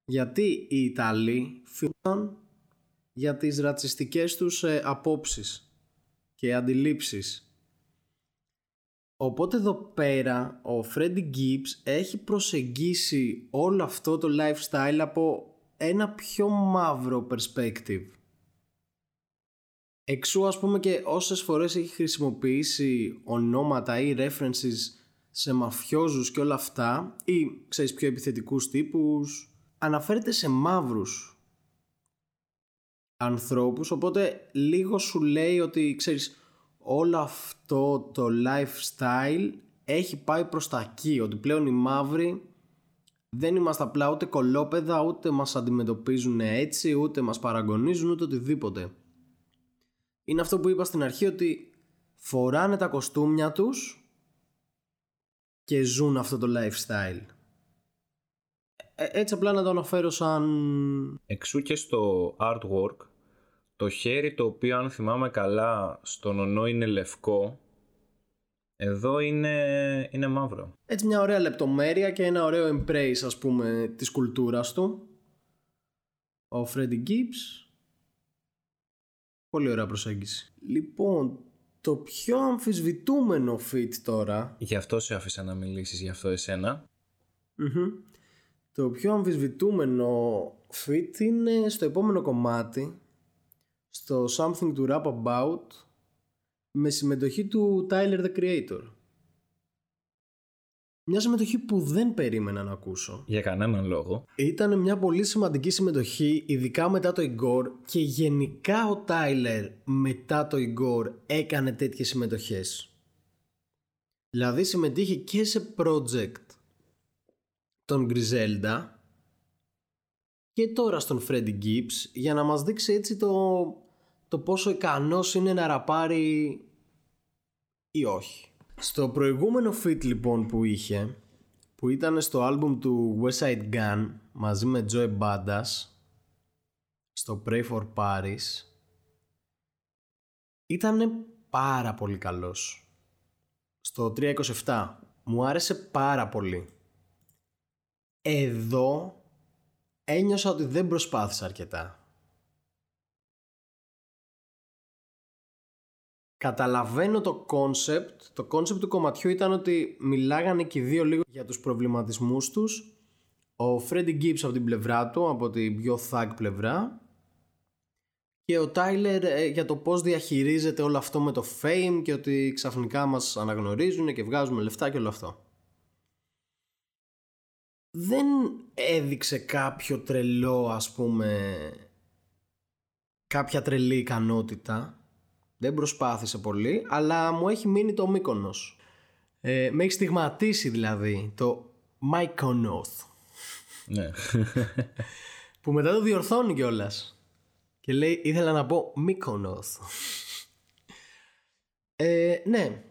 γιατί οι Ιταλοί φύγαν για τις ρατσιστικές τους ε, απόψεις και αντιλήψεις. Οπότε εδώ πέρα ο Φρέντι Gibbs έχει προσεγγίσει όλο αυτό το lifestyle από ένα πιο μαύρο perspective. Εξού ας πούμε και όσες φορές έχει χρησιμοποιήσει ονόματα ή references σε μαφιόζους και όλα αυτά ή ξέρεις πιο επιθετικούς τύπους αναφέρεται σε μαύρους ανθρώπους οπότε λίγο σου λέει ότι ξέρεις όλο αυτό το lifestyle έχει πάει προς τα εκεί ότι πλέον οι μαύροι δεν είμαστε απλά ούτε κολόπεδα ούτε μας αντιμετωπίζουν έτσι ούτε μας παραγωνίζουν ούτε οτιδήποτε. Είναι αυτό που είπα στην αρχή ότι φοράνε τα κοστούμια τους και ζουν αυτό το lifestyle. Ε, έτσι απλά να το αναφέρω σαν... Εξού και στο artwork, το χέρι το οποίο αν θυμάμαι καλά στον ονό είναι λευκό, εδώ είναι, είναι μαύρο. Έτσι μια ωραία λεπτομέρεια και ένα ωραίο embrace ας πούμε της κουλτούρας του. Ο Freddy Gibbs. Πολύ ωραία προσέγγιση. Λοιπόν, το πιο αμφισβητούμενο fit τώρα. Γι' αυτό σε άφησα να μιλήσεις γι' αυτό Το πιο αμφισβητούμενο fit είναι στο επόμενο κομμάτι. Στο Something to Rap About με συμμετοχή του Tyler the Creator. Μια συμμετοχή που δεν περίμενα να ακούσω. Για κανέναν λόγο. Ήταν μια πολύ σημαντική συμμετοχή, ειδικά μετά το Igor και γενικά ο Τάιλερ μετά το Igor έκανε τέτοιες συμμετοχές. Δηλαδή συμμετείχε και σε project τον Griselda και τώρα στον Freddy Gibbs για να μας δείξει έτσι το, το πόσο ικανός είναι να ραπάρει ή όχι. Στο προηγούμενο fit λοιπόν που είχε που ήταν στο άλμπουμ του West Side Gun μαζί με Joe Badass στο Pray for Paris ήταν πάρα πολύ καλός. Στο 327 μου άρεσε πάρα πολύ. Εδώ ένιωσα ότι δεν προσπάθησα αρκετά Καταλαβαίνω το concept. Το concept του κομματιού ήταν ότι μιλάγανε και οι δύο λίγο για τους προβληματισμούς τους. Ο Freddie Gibbs από την πλευρά του, από την πιο thug πλευρά. Και ο Τάιλερ για το πώς διαχειρίζεται όλο αυτό με το fame και ότι ξαφνικά μας αναγνωρίζουν και βγάζουμε λεφτά και όλο αυτό. Δεν έδειξε κάποιο τρελό ας πούμε κάποια τρελή ικανότητα δεν προσπάθησε πολύ, αλλά μου έχει μείνει το Μύκονος. Ε, με έχει στιγματίσει δηλαδή το Mykonos. Ναι. που μετά το διορθώνει κιόλας. Και λέει, ήθελα να πω Μύκονος. Ε, ναι.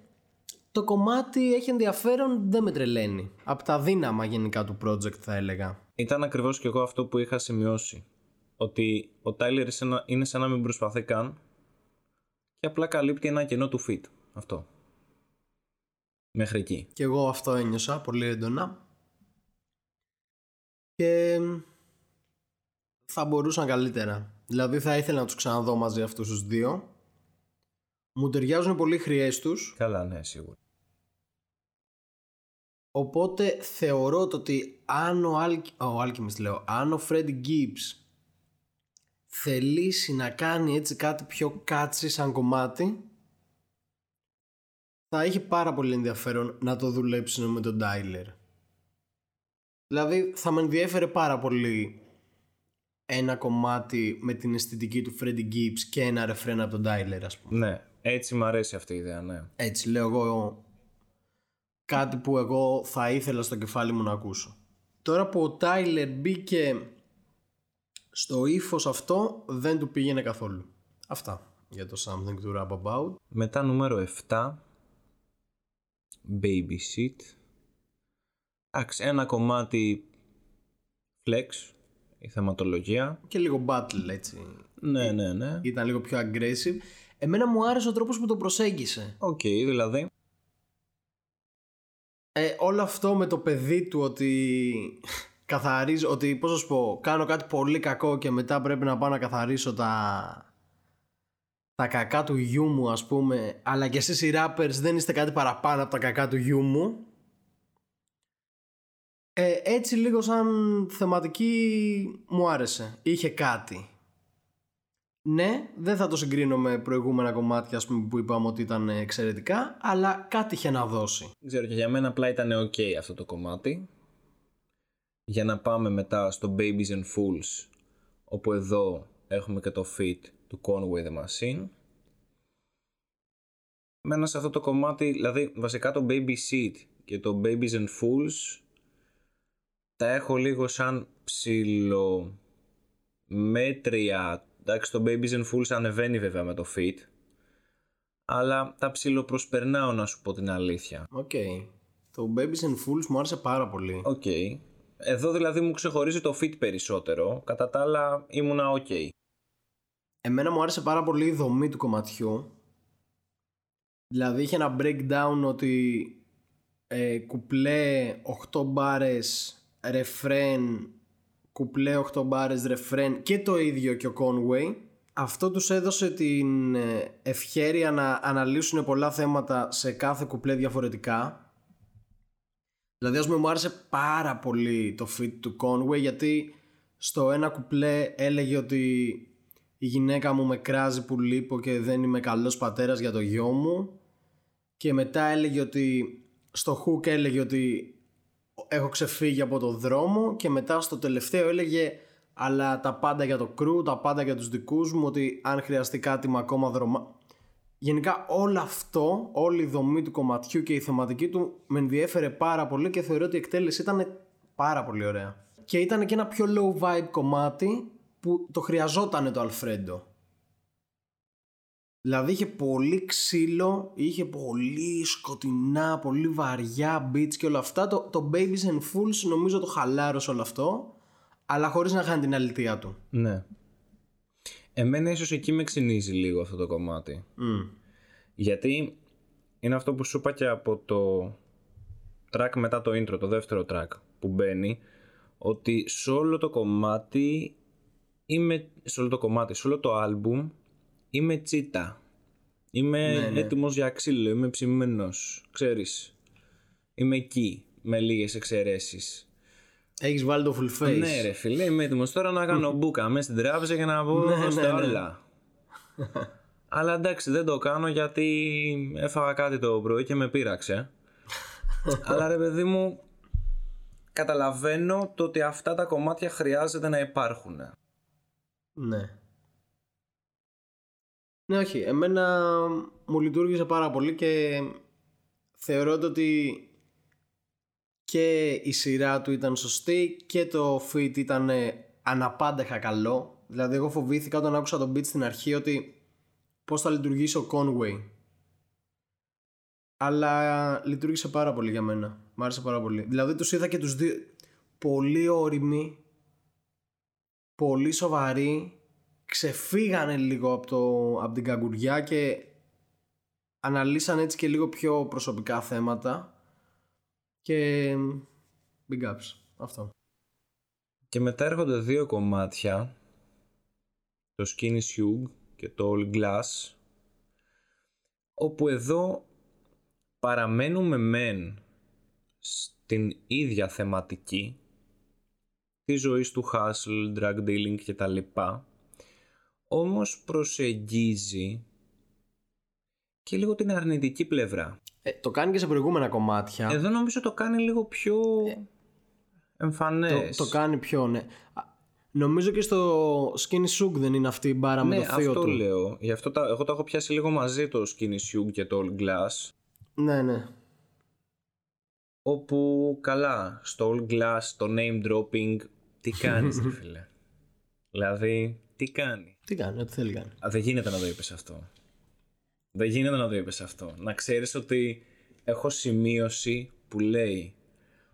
Το κομμάτι έχει ενδιαφέρον, δεν με τρελαίνει. Από τα δύναμα γενικά του project θα έλεγα. Ήταν ακριβώς και εγώ αυτό που είχα σημειώσει. Ότι ο Tyler είναι σαν να μην προσπαθεί καν και απλά καλύπτει ένα κενό του fit. Αυτό. Μέχρι εκεί. Και εγώ αυτό ένιωσα πολύ έντονα. Και θα μπορούσαν καλύτερα. Δηλαδή θα ήθελα να τους ξαναδώ μαζί αυτούς τους δύο. Μου ταιριάζουν πολύ χρειές τους. Καλά, ναι, σίγουρα. Οπότε θεωρώ το ότι αν ο, Al... ο Alchemist λέω, αν ο Freddy Gibbs θελήσει να κάνει έτσι κάτι πιο κάτσι σαν κομμάτι θα έχει πάρα πολύ ενδιαφέρον να το δουλέψουν με τον Tyler. Δηλαδή θα με ενδιαφέρε πάρα πολύ ένα κομμάτι με την αισθητική του Freddie Gibbs και ένα ρεφρέν από τον Tyler ας πούμε. Ναι, έτσι μου αρέσει αυτή η ιδέα, ναι. Έτσι λέω εγώ κάτι που εγώ θα ήθελα στο κεφάλι μου να ακούσω. Τώρα που ο Tyler μπήκε στο ύφος αυτό δεν του πήγαινε καθόλου. Αυτά για το Something to Rap About. Μετά νούμερο 7 Baby Shit Εντάξει, ένα κομμάτι flex η θεματολογία. Και λίγο battle έτσι. Ναι, ναι, ναι. Ήταν λίγο πιο aggressive. Εμένα μου άρεσε ο τρόπος που το προσέγγισε. OK, okay, δηλαδή. Ε, όλο αυτό με το παιδί του ότι καθαρίζω, ότι πώς να σου πω, κάνω κάτι πολύ κακό και μετά πρέπει να πάω να καθαρίσω τα, τα κακά του γιού μου ας πούμε, αλλά και εσείς οι rappers δεν είστε κάτι παραπάνω από τα κακά του γιού μου. Ε, έτσι λίγο σαν θεματική μου άρεσε. Είχε κάτι. Ναι, δεν θα το συγκρίνω με προηγούμενα κομμάτια ας πούμε, που είπαμε ότι ήταν εξαιρετικά, αλλά κάτι είχε να δώσει. Δεν ξέρω και για μένα απλά ήταν ok αυτό το κομμάτι. Για να πάμε μετά στο Babies and Fools, όπου εδώ έχουμε και το feat του Conway the Machine. Μένα σε αυτό το κομμάτι, δηλαδή βασικά το Baby Shit και το Babies and Fools τα έχω λίγο σαν ψιλομέτρια εντάξει το Babies and Fools ανεβαίνει βέβαια με το feat αλλά τα ψιλοπροσπερνάω να σου πω την αλήθεια OK okay. το Babies and Fools μου άρεσε πάρα πολύ OK okay. Εδώ δηλαδή μου ξεχωρίζει το feat περισσότερο κατά τα άλλα ήμουνα OK okay. Εμένα μου άρεσε πάρα πολύ η δομή του κομματιού δηλαδή είχε ένα breakdown ότι ε, κουπλέ 8 μπάρες ρεφρέν, κουπλέ 8 μπάρες ρεφρέν και το ίδιο και ο Conway. Αυτό τους έδωσε την ε, ευχέρεια να αναλύσουν πολλά θέματα σε κάθε κουπλέ διαφορετικά. Δηλαδή ας μου άρεσε πάρα πολύ το fit του Conway γιατί στο ένα κουπλέ έλεγε ότι η γυναίκα μου με κράζει που λείπω και δεν είμαι καλός πατέρας για το γιο μου. Και μετά έλεγε ότι στο hook έλεγε ότι έχω ξεφύγει από το δρόμο και μετά στο τελευταίο έλεγε αλλά τα πάντα για το crew, τα πάντα για τους δικούς μου ότι αν χρειαστεί κάτι με ακόμα δρόμα γενικά όλο αυτό, όλη η δομή του κομματιού και η θεματική του με ενδιέφερε πάρα πολύ και θεωρώ ότι η εκτέλεση ήταν πάρα πολύ ωραία και ήταν και ένα πιο low vibe κομμάτι που το χρειαζόταν το Αλφρέντο Δηλαδή είχε πολύ ξύλο, είχε πολύ σκοτεινά, πολύ βαριά beats και όλα αυτά. Το, το Babies and Fools νομίζω το χαλάρωσε όλο αυτό, αλλά χωρίς να χάνει την αλήθεια του. Ναι. Εμένα ίσως εκεί με ξυνίζει λίγο αυτό το κομμάτι. Γιατί είναι αυτό που σου είπα και από το track μετά το intro, το δεύτερο track που μπαίνει, ότι σε όλο το κομμάτι είμαι, σε όλο το κομμάτι, σε όλο το album είμαι τσίτα. Είμαι ναι, ναι. έτοιμος για ξύλο, είμαι ψημένος, ξέρεις. Είμαι εκεί, με λίγες εξαιρέσεις. Έχεις βάλει το full face. Ναι ρε φίλε, είμαι έτοιμος τώρα να κάνω μπουκα μέσα στην τράπεζα για να πω ναι, στα ναι, όλα. Αλλά εντάξει δεν το κάνω γιατί έφαγα κάτι το πρωί και με πείραξε. Αλλά ρε παιδί μου, καταλαβαίνω το ότι αυτά τα κομμάτια χρειάζεται να υπάρχουν. Ναι. Ναι, όχι. Εμένα μου λειτουργήσε πάρα πολύ και θεωρώ ότι και η σειρά του ήταν σωστή και το fit ήταν αναπάντεχα καλό. Δηλαδή εγώ φοβήθηκα όταν άκουσα τον beat στην αρχή ότι πώς θα λειτουργήσει ο Conway. Αλλά λειτουργήσε πάρα πολύ για μένα. Μ' άρεσε πάρα πολύ. Δηλαδή τους είδα και τους δύο πολύ όριμοι, πολύ σοβαροί, ξεφύγανε λίγο από, το, από την καγκουριά και αναλύσαν έτσι και λίγο πιο προσωπικά θέματα και big ups. Αυτό. Και μετά έρχονται δύο κομμάτια, το Skinny Hugh και το All Glass, όπου εδώ παραμένουμε μεν στην ίδια θεματική της ζωής του hustle, drug dealing και τα λοιπά όμως προσεγγίζει και λίγο την αρνητική πλευρά. Ε, το κάνει και σε προηγούμενα κομμάτια. Εδώ νομίζω το κάνει λίγο πιο ε, εμφανές. Το, το κάνει πιο, ναι. Νομίζω και στο Skinny Shook δεν είναι αυτή η μπάρα ναι, με το θείο αυτό του. λέω. Γι' αυτό τα, εγώ το έχω πιάσει λίγο μαζί το Skinny Shook και το All Glass. Ναι, ναι. Όπου καλά, στο All Glass, το name dropping, τι κάνεις ρε φίλε. δηλαδή, τι κάνει; Τι κάνει, ό,τι θέλει κάνει. Α, δεν γίνεται να το είπες αυτό. Δεν γίνεται να το είπες αυτό. Να ξέρεις ότι έχω σημείωση που λέει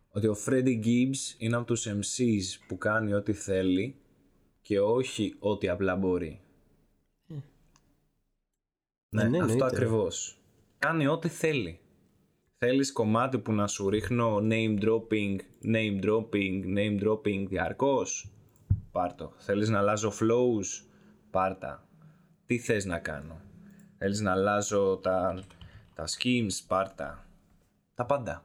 ότι ο Freddie Gibbs είναι από τους MCs που κάνει ό,τι θέλει και όχι ό,τι απλά μπορεί. Ναι, ναι, αυτό εννοείται. ακριβώς. Κάνει ό,τι θέλει. Θέλεις κομμάτι που να σου ρίχνω name dropping, name dropping, name dropping διαρκώς; Πάρ' το. Θέλεις να αλλάζω flows, πάρτα. Τι θες να κάνω; Θέλεις να αλλάζω τα, τα schemes, πάρτα. Τα πάντα.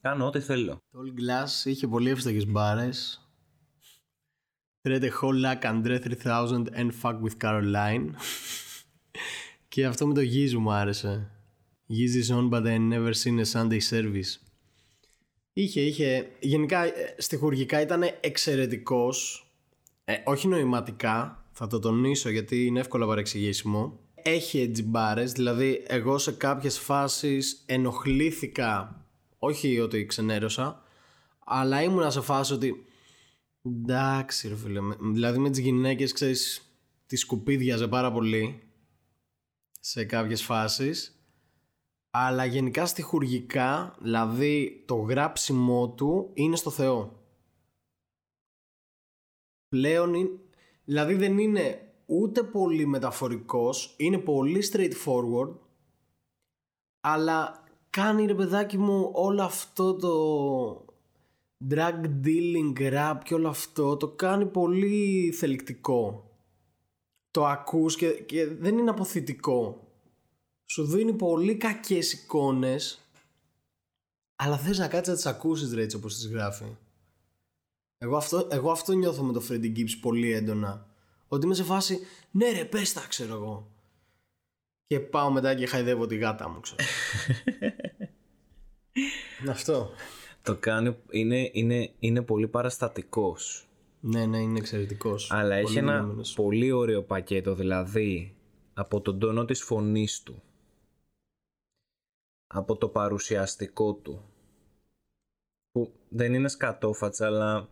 Κάνω ό,τι θέλω. Το All Glass είχε πολύ εύστοχες μπάρες. Thread a whole luck Andre 3000 and fuck with Caroline. και αυτό με το Yeezy μου άρεσε. Yeezy is on but I never seen a Sunday service. Είχε, είχε. Γενικά ε, στιχουργικά ήταν εξαιρετικός. Ε, όχι νοηματικά, θα το τονίσω γιατί είναι εύκολο παρεξηγήσιμο. Έχει edgy μπάρες, δηλαδή εγώ σε κάποιες φάσεις ενοχλήθηκα, όχι ότι ξενέρωσα, αλλά ήμουνα σε φάση ότι εντάξει ρε φίλε, με- δηλαδή με τις γυναίκες ξέρεις τις σκουπίδιαζε πάρα πολύ σε κάποιες φάσεις αλλά γενικά στιχουργικά δηλαδή το γράψιμό του είναι στο Θεό. Πλέον είναι, δηλαδή δεν είναι ούτε πολύ μεταφορικός είναι πολύ straightforward αλλά κάνει ρε παιδάκι μου όλο αυτό το drug dealing rap και όλο αυτό το κάνει πολύ θελκτικό το ακούς και, και δεν είναι αποθητικό. Σου δίνει πολύ κακές εικόνες αλλά θες να κάτσεις να τις ακούσεις ρε έτσι όπως τις γράφει. Εγώ αυτό, εγώ αυτό νιώθω με το Freddie Gibbs πολύ έντονα ότι είμαι σε φάση ναι ρε πες τα ξέρω εγώ και πάω μετά και χαϊδεύω τη γάτα μου ξέρω. Αυτό. Το κάνει, είναι, είναι, είναι πολύ παραστατικός. ναι ναι είναι εξαιρετικός. Αλλά έχει Πολύ ένα δυναμικός. πολύ ωραίο πακέτο, δηλαδή από τον τόνο της φωνής του, από το παρουσιαστικό του, που δεν είναι σκατόφατσα, αλλά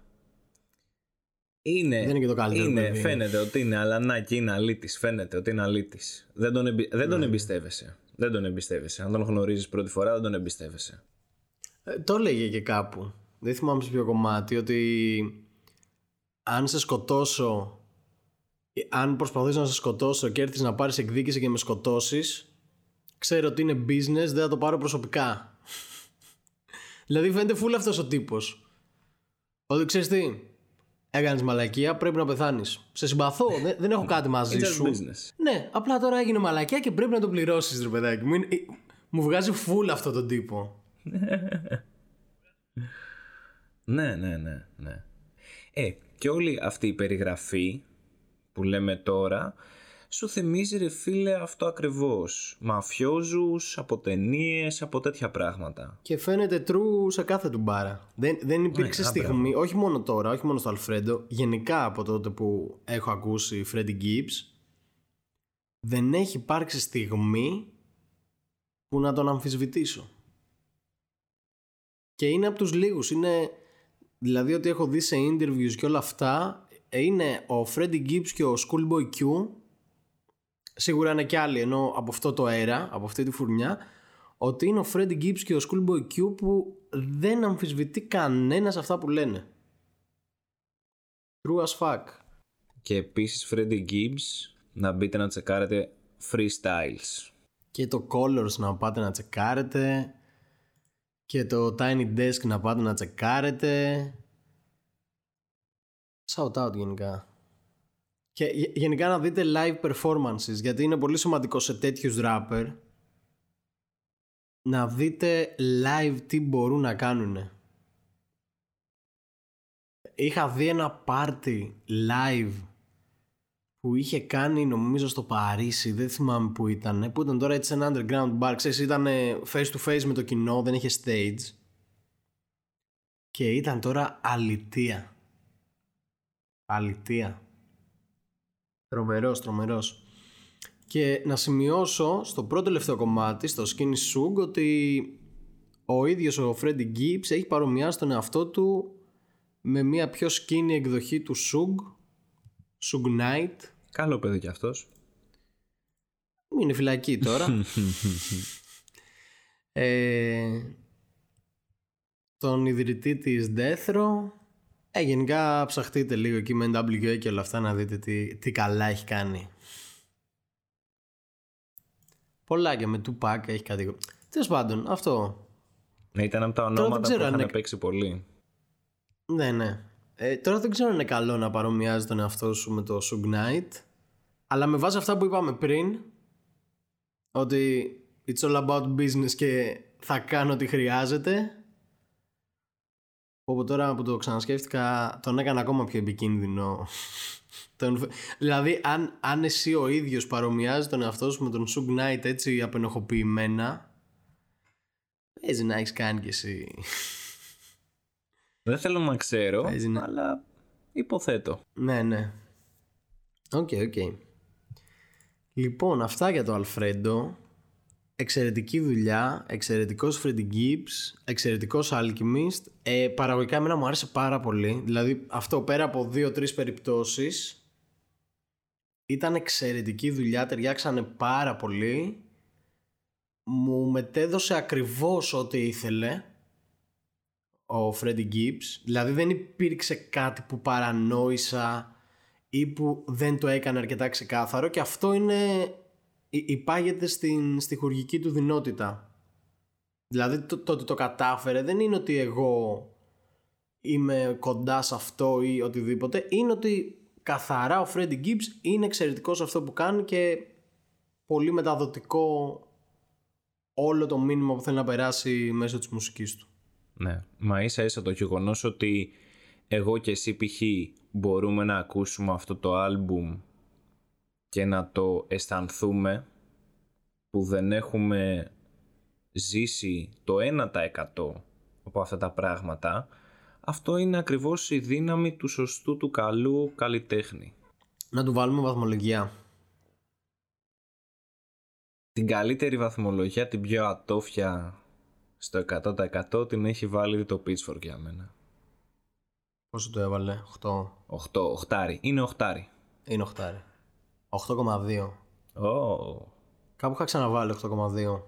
είναι, Δεν είναι και το καλύτερο είναι, παιδί. φαίνεται ότι είναι, αλλά να και είναι αλήτης, φαίνεται ότι είναι αλήτης. Δεν τον, εμπι- δεν Ναι. τον εμπιστεύεσαι. Δεν τον εμπιστεύεσαι. Αν τον γνωρίζεις πρώτη φορά, δεν τον εμπιστεύεσαι. Ε, το έλεγε και κάπου. Δεν θυμάμαι σε ποιο κομμάτι ότι αν σε σκοτώσω, ε, αν προσπαθήσω να σε σκοτώσω και έρθεις να πάρεις εκδίκηση και με σκοτώσεις, ξέρω ότι είναι business, δεν θα το πάρω προσωπικά. δηλαδή φαίνεται φούλ αυτός ο τύπος. Ότι ξέρεις τι, έκανες μαλακία, πρέπει να πεθάνεις. Σε συμπαθώ, δεν, δεν έχω κάτι μαζί It's just σου. business. Ναι, απλά τώρα έγινε μαλακία και πρέπει να το πληρώσεις ρε παιδάκι μου. Είναι- ε, Μου βγάζει φούλ αυτό τον τύπο. Ναι, ναι, ναι, ναι. Ε, και όλη αυτή η περιγραφή που λέμε τώρα σου θυμίζει ρε φίλε αυτό ακριβώς. Μαφιόζους, από ταινίες, από τέτοια πράγματα. Και φαίνεται true σε κάθε του μπάρα. Δεν, δεν υπήρξε Ναι, στιγμή, όχι μόνο τώρα, όχι μόνο στο Αλφρέντο, γενικά από τότε που έχω ακούσει Freddie Gibbs, δεν έχει υπάρξει στιγμή που να τον αμφισβητήσω. Και είναι από τους λίγους, είναι δηλαδή ότι έχω δει σε interviews και όλα αυτά, ε, είναι ο Freddie Gibbs και ο Schoolboy Q, σίγουρα είναι και άλλοι ενώ από αυτό το αέρα, από αυτή τη φουρνιά, ότι είναι ο Freddie Gibbs και ο Schoolboy Q που δεν αμφισβητεί κανένας αυτά που λένε. True as fuck. Και επίσης Freddie Gibbs να μπείτε να τσεκάρετε freestyles. Και το Colors να πάτε να τσεκάρετε. Και το Tiny Desk να πάτε να τσεκάρετε. Shout out γενικά. Και γενικά να δείτε live performances γιατί είναι πολύ σημαντικό σε τέτοιους rapper να δείτε live τι μπορούν να κάνουν. Είχα δει ένα party live που είχε κάνει νομίζω στο Παρίσι, δεν θυμάμαι που ήταν, που ήταν τώρα έτσι ένα underground bar, ξέρεις ήταν face to face με το κοινό, δεν είχε stage και ήταν τώρα αλητία. Αλητία. Τρομερός, τρομερός. Και να σημειώσω στο πρώτο τελευταίο κομμάτι, στο Skinny Sug, ότι ο ίδιος ο Freddie Gibbs έχει παρομοιάσει τον εαυτό του με μια πιο skinny εκδοχή του Sug, Sug Knight. Καλό παιδί κι αυτός. Είναι φυλακή τώρα. ε, τον ιδρυτή της Deathro. Ε, γενικά ψαχτείτε λίγο εκεί με NWA και όλα αυτά να δείτε τι, τι καλά έχει κάνει. Πολλά και με Tupac έχει κάτι. Τέλος πάντων, αυτό. Ναι, ήταν από τα ονόματα που είχαν είναι... παίξει πολύ. Ναι, ναι. Ε, τώρα δεν ξέρω αν είναι καλό να παρομοιάζει τον εαυτό σου με το Sug Knight. Αλλά με βάση αυτά που είπαμε πριν, ότι it's all about business και θα κάνω ό,τι χρειάζεται. Όπου τώρα που το ξανασκέφτηκα, τον έκανα ακόμα πιο επικίνδυνο Δηλαδή, αν, αν εσύ ο ίδιος παρομοιάζει τον εαυτό σου με τον Σουγκ Knight έτσι απενοχοποιημένα, παίζει να έχεις κάνει κι εσύ. Δεν θέλω να ξέρω, αλλά υποθέτω. Ναι, ναι. OK, okay, OK. Okay. Λοιπόν, αυτά για το Alfredo. Εξαιρετική δουλειά, εξαιρετικός Freddie Gibbs, εξαιρετικός Alchemist. Ε, παραγωγικά εμένα μου άρεσε πάρα πολύ. Δηλαδή αυτό πέρα από δύο-τρεις περιπτώσεις ήταν εξαιρετική δουλειά, ταιριάξανε πάρα πολύ. Μου μετέδωσε ακριβώς ό,τι ήθελε ο Φρέντι Gibbs. Δηλαδή δεν υπήρξε κάτι που παρανόησα ή που δεν το έκανε αρκετά ξεκάθαρο και αυτό είναι υπάγεται στην στοιχουργική του δυνότητα. Δηλαδή το, ότι το κατάφερε δεν είναι ότι εγώ είμαι κοντά σε αυτό ή οτιδήποτε. Είναι ότι καθαρά ο Freddie Gibbs είναι εξαιρετικός σε αυτό που κάνει και πολύ μεταδοτικό όλο το μήνυμα που θέλει να περάσει μέσω της μουσικής του. Ναι, μα ίσα ίσα το γεγονός ότι εγώ και εσύ π.χ. μπορούμε να ακούσουμε αυτό το άλμπουμ και να το αισθανθούμε που δεν έχουμε ζήσει το 1% από αυτά τα πράγματα αυτό είναι ακριβώς η δύναμη του σωστού του καλού καλλιτέχνη. Να του βάλουμε βαθμολογία. Την καλύτερη βαθμολογία, την πιο ατόφια στο 100% την έχει βάλει το Pitchfork για μένα. Πόσο το έβαλε, 8. 8, 8. Είναι 8. Είναι 8. 8,2. Oh. Κάπου είχα ξαναβάλει 8,2.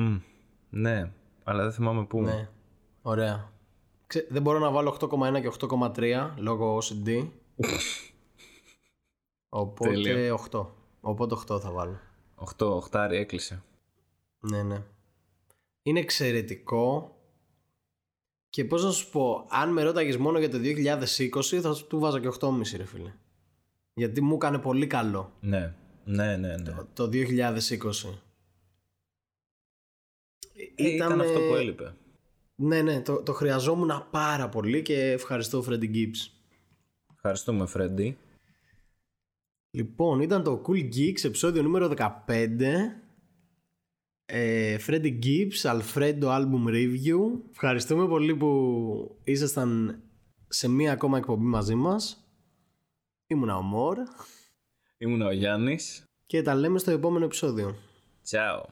Mm, ναι, αλλά δεν θυμάμαι πού. Ναι, ωραία δεν μπορώ να βάλω 8,1 και 8,3 λόγω OCD. Οπότε 8. Οπότε 8 θα βάλω. 8, 8 έκλεισε. Ναι, ναι. Είναι εξαιρετικό. Και πώς να σου πω, αν με ρώταγες μόνο για το 2020 θα του βάζα και 8,5 ρε φίλε. Γιατί μου έκανε πολύ καλό. Ναι, ναι, ναι. ναι. Το, το 2020. Ε, ήταν, ήταν αυτό που έλειπε. Ναι, ναι, το, το χρειαζόμουν πάρα πολύ και ευχαριστώ Freddy Gibbs. Ευχαριστούμε Freddy. Λοιπόν, ήταν το Cool Geeks, επεισόδιο νούμερο 15. Ε, Freddy Gibbs, Alfredo Album Review. Ευχαριστούμε πολύ που ήσασταν σε μία ακόμα εκπομπή μαζί μας. Ήμουνα ο Μόρ. Ήμουνα ο Γιάννης. Και τα λέμε στο επόμενο επεισόδιο. Ciao.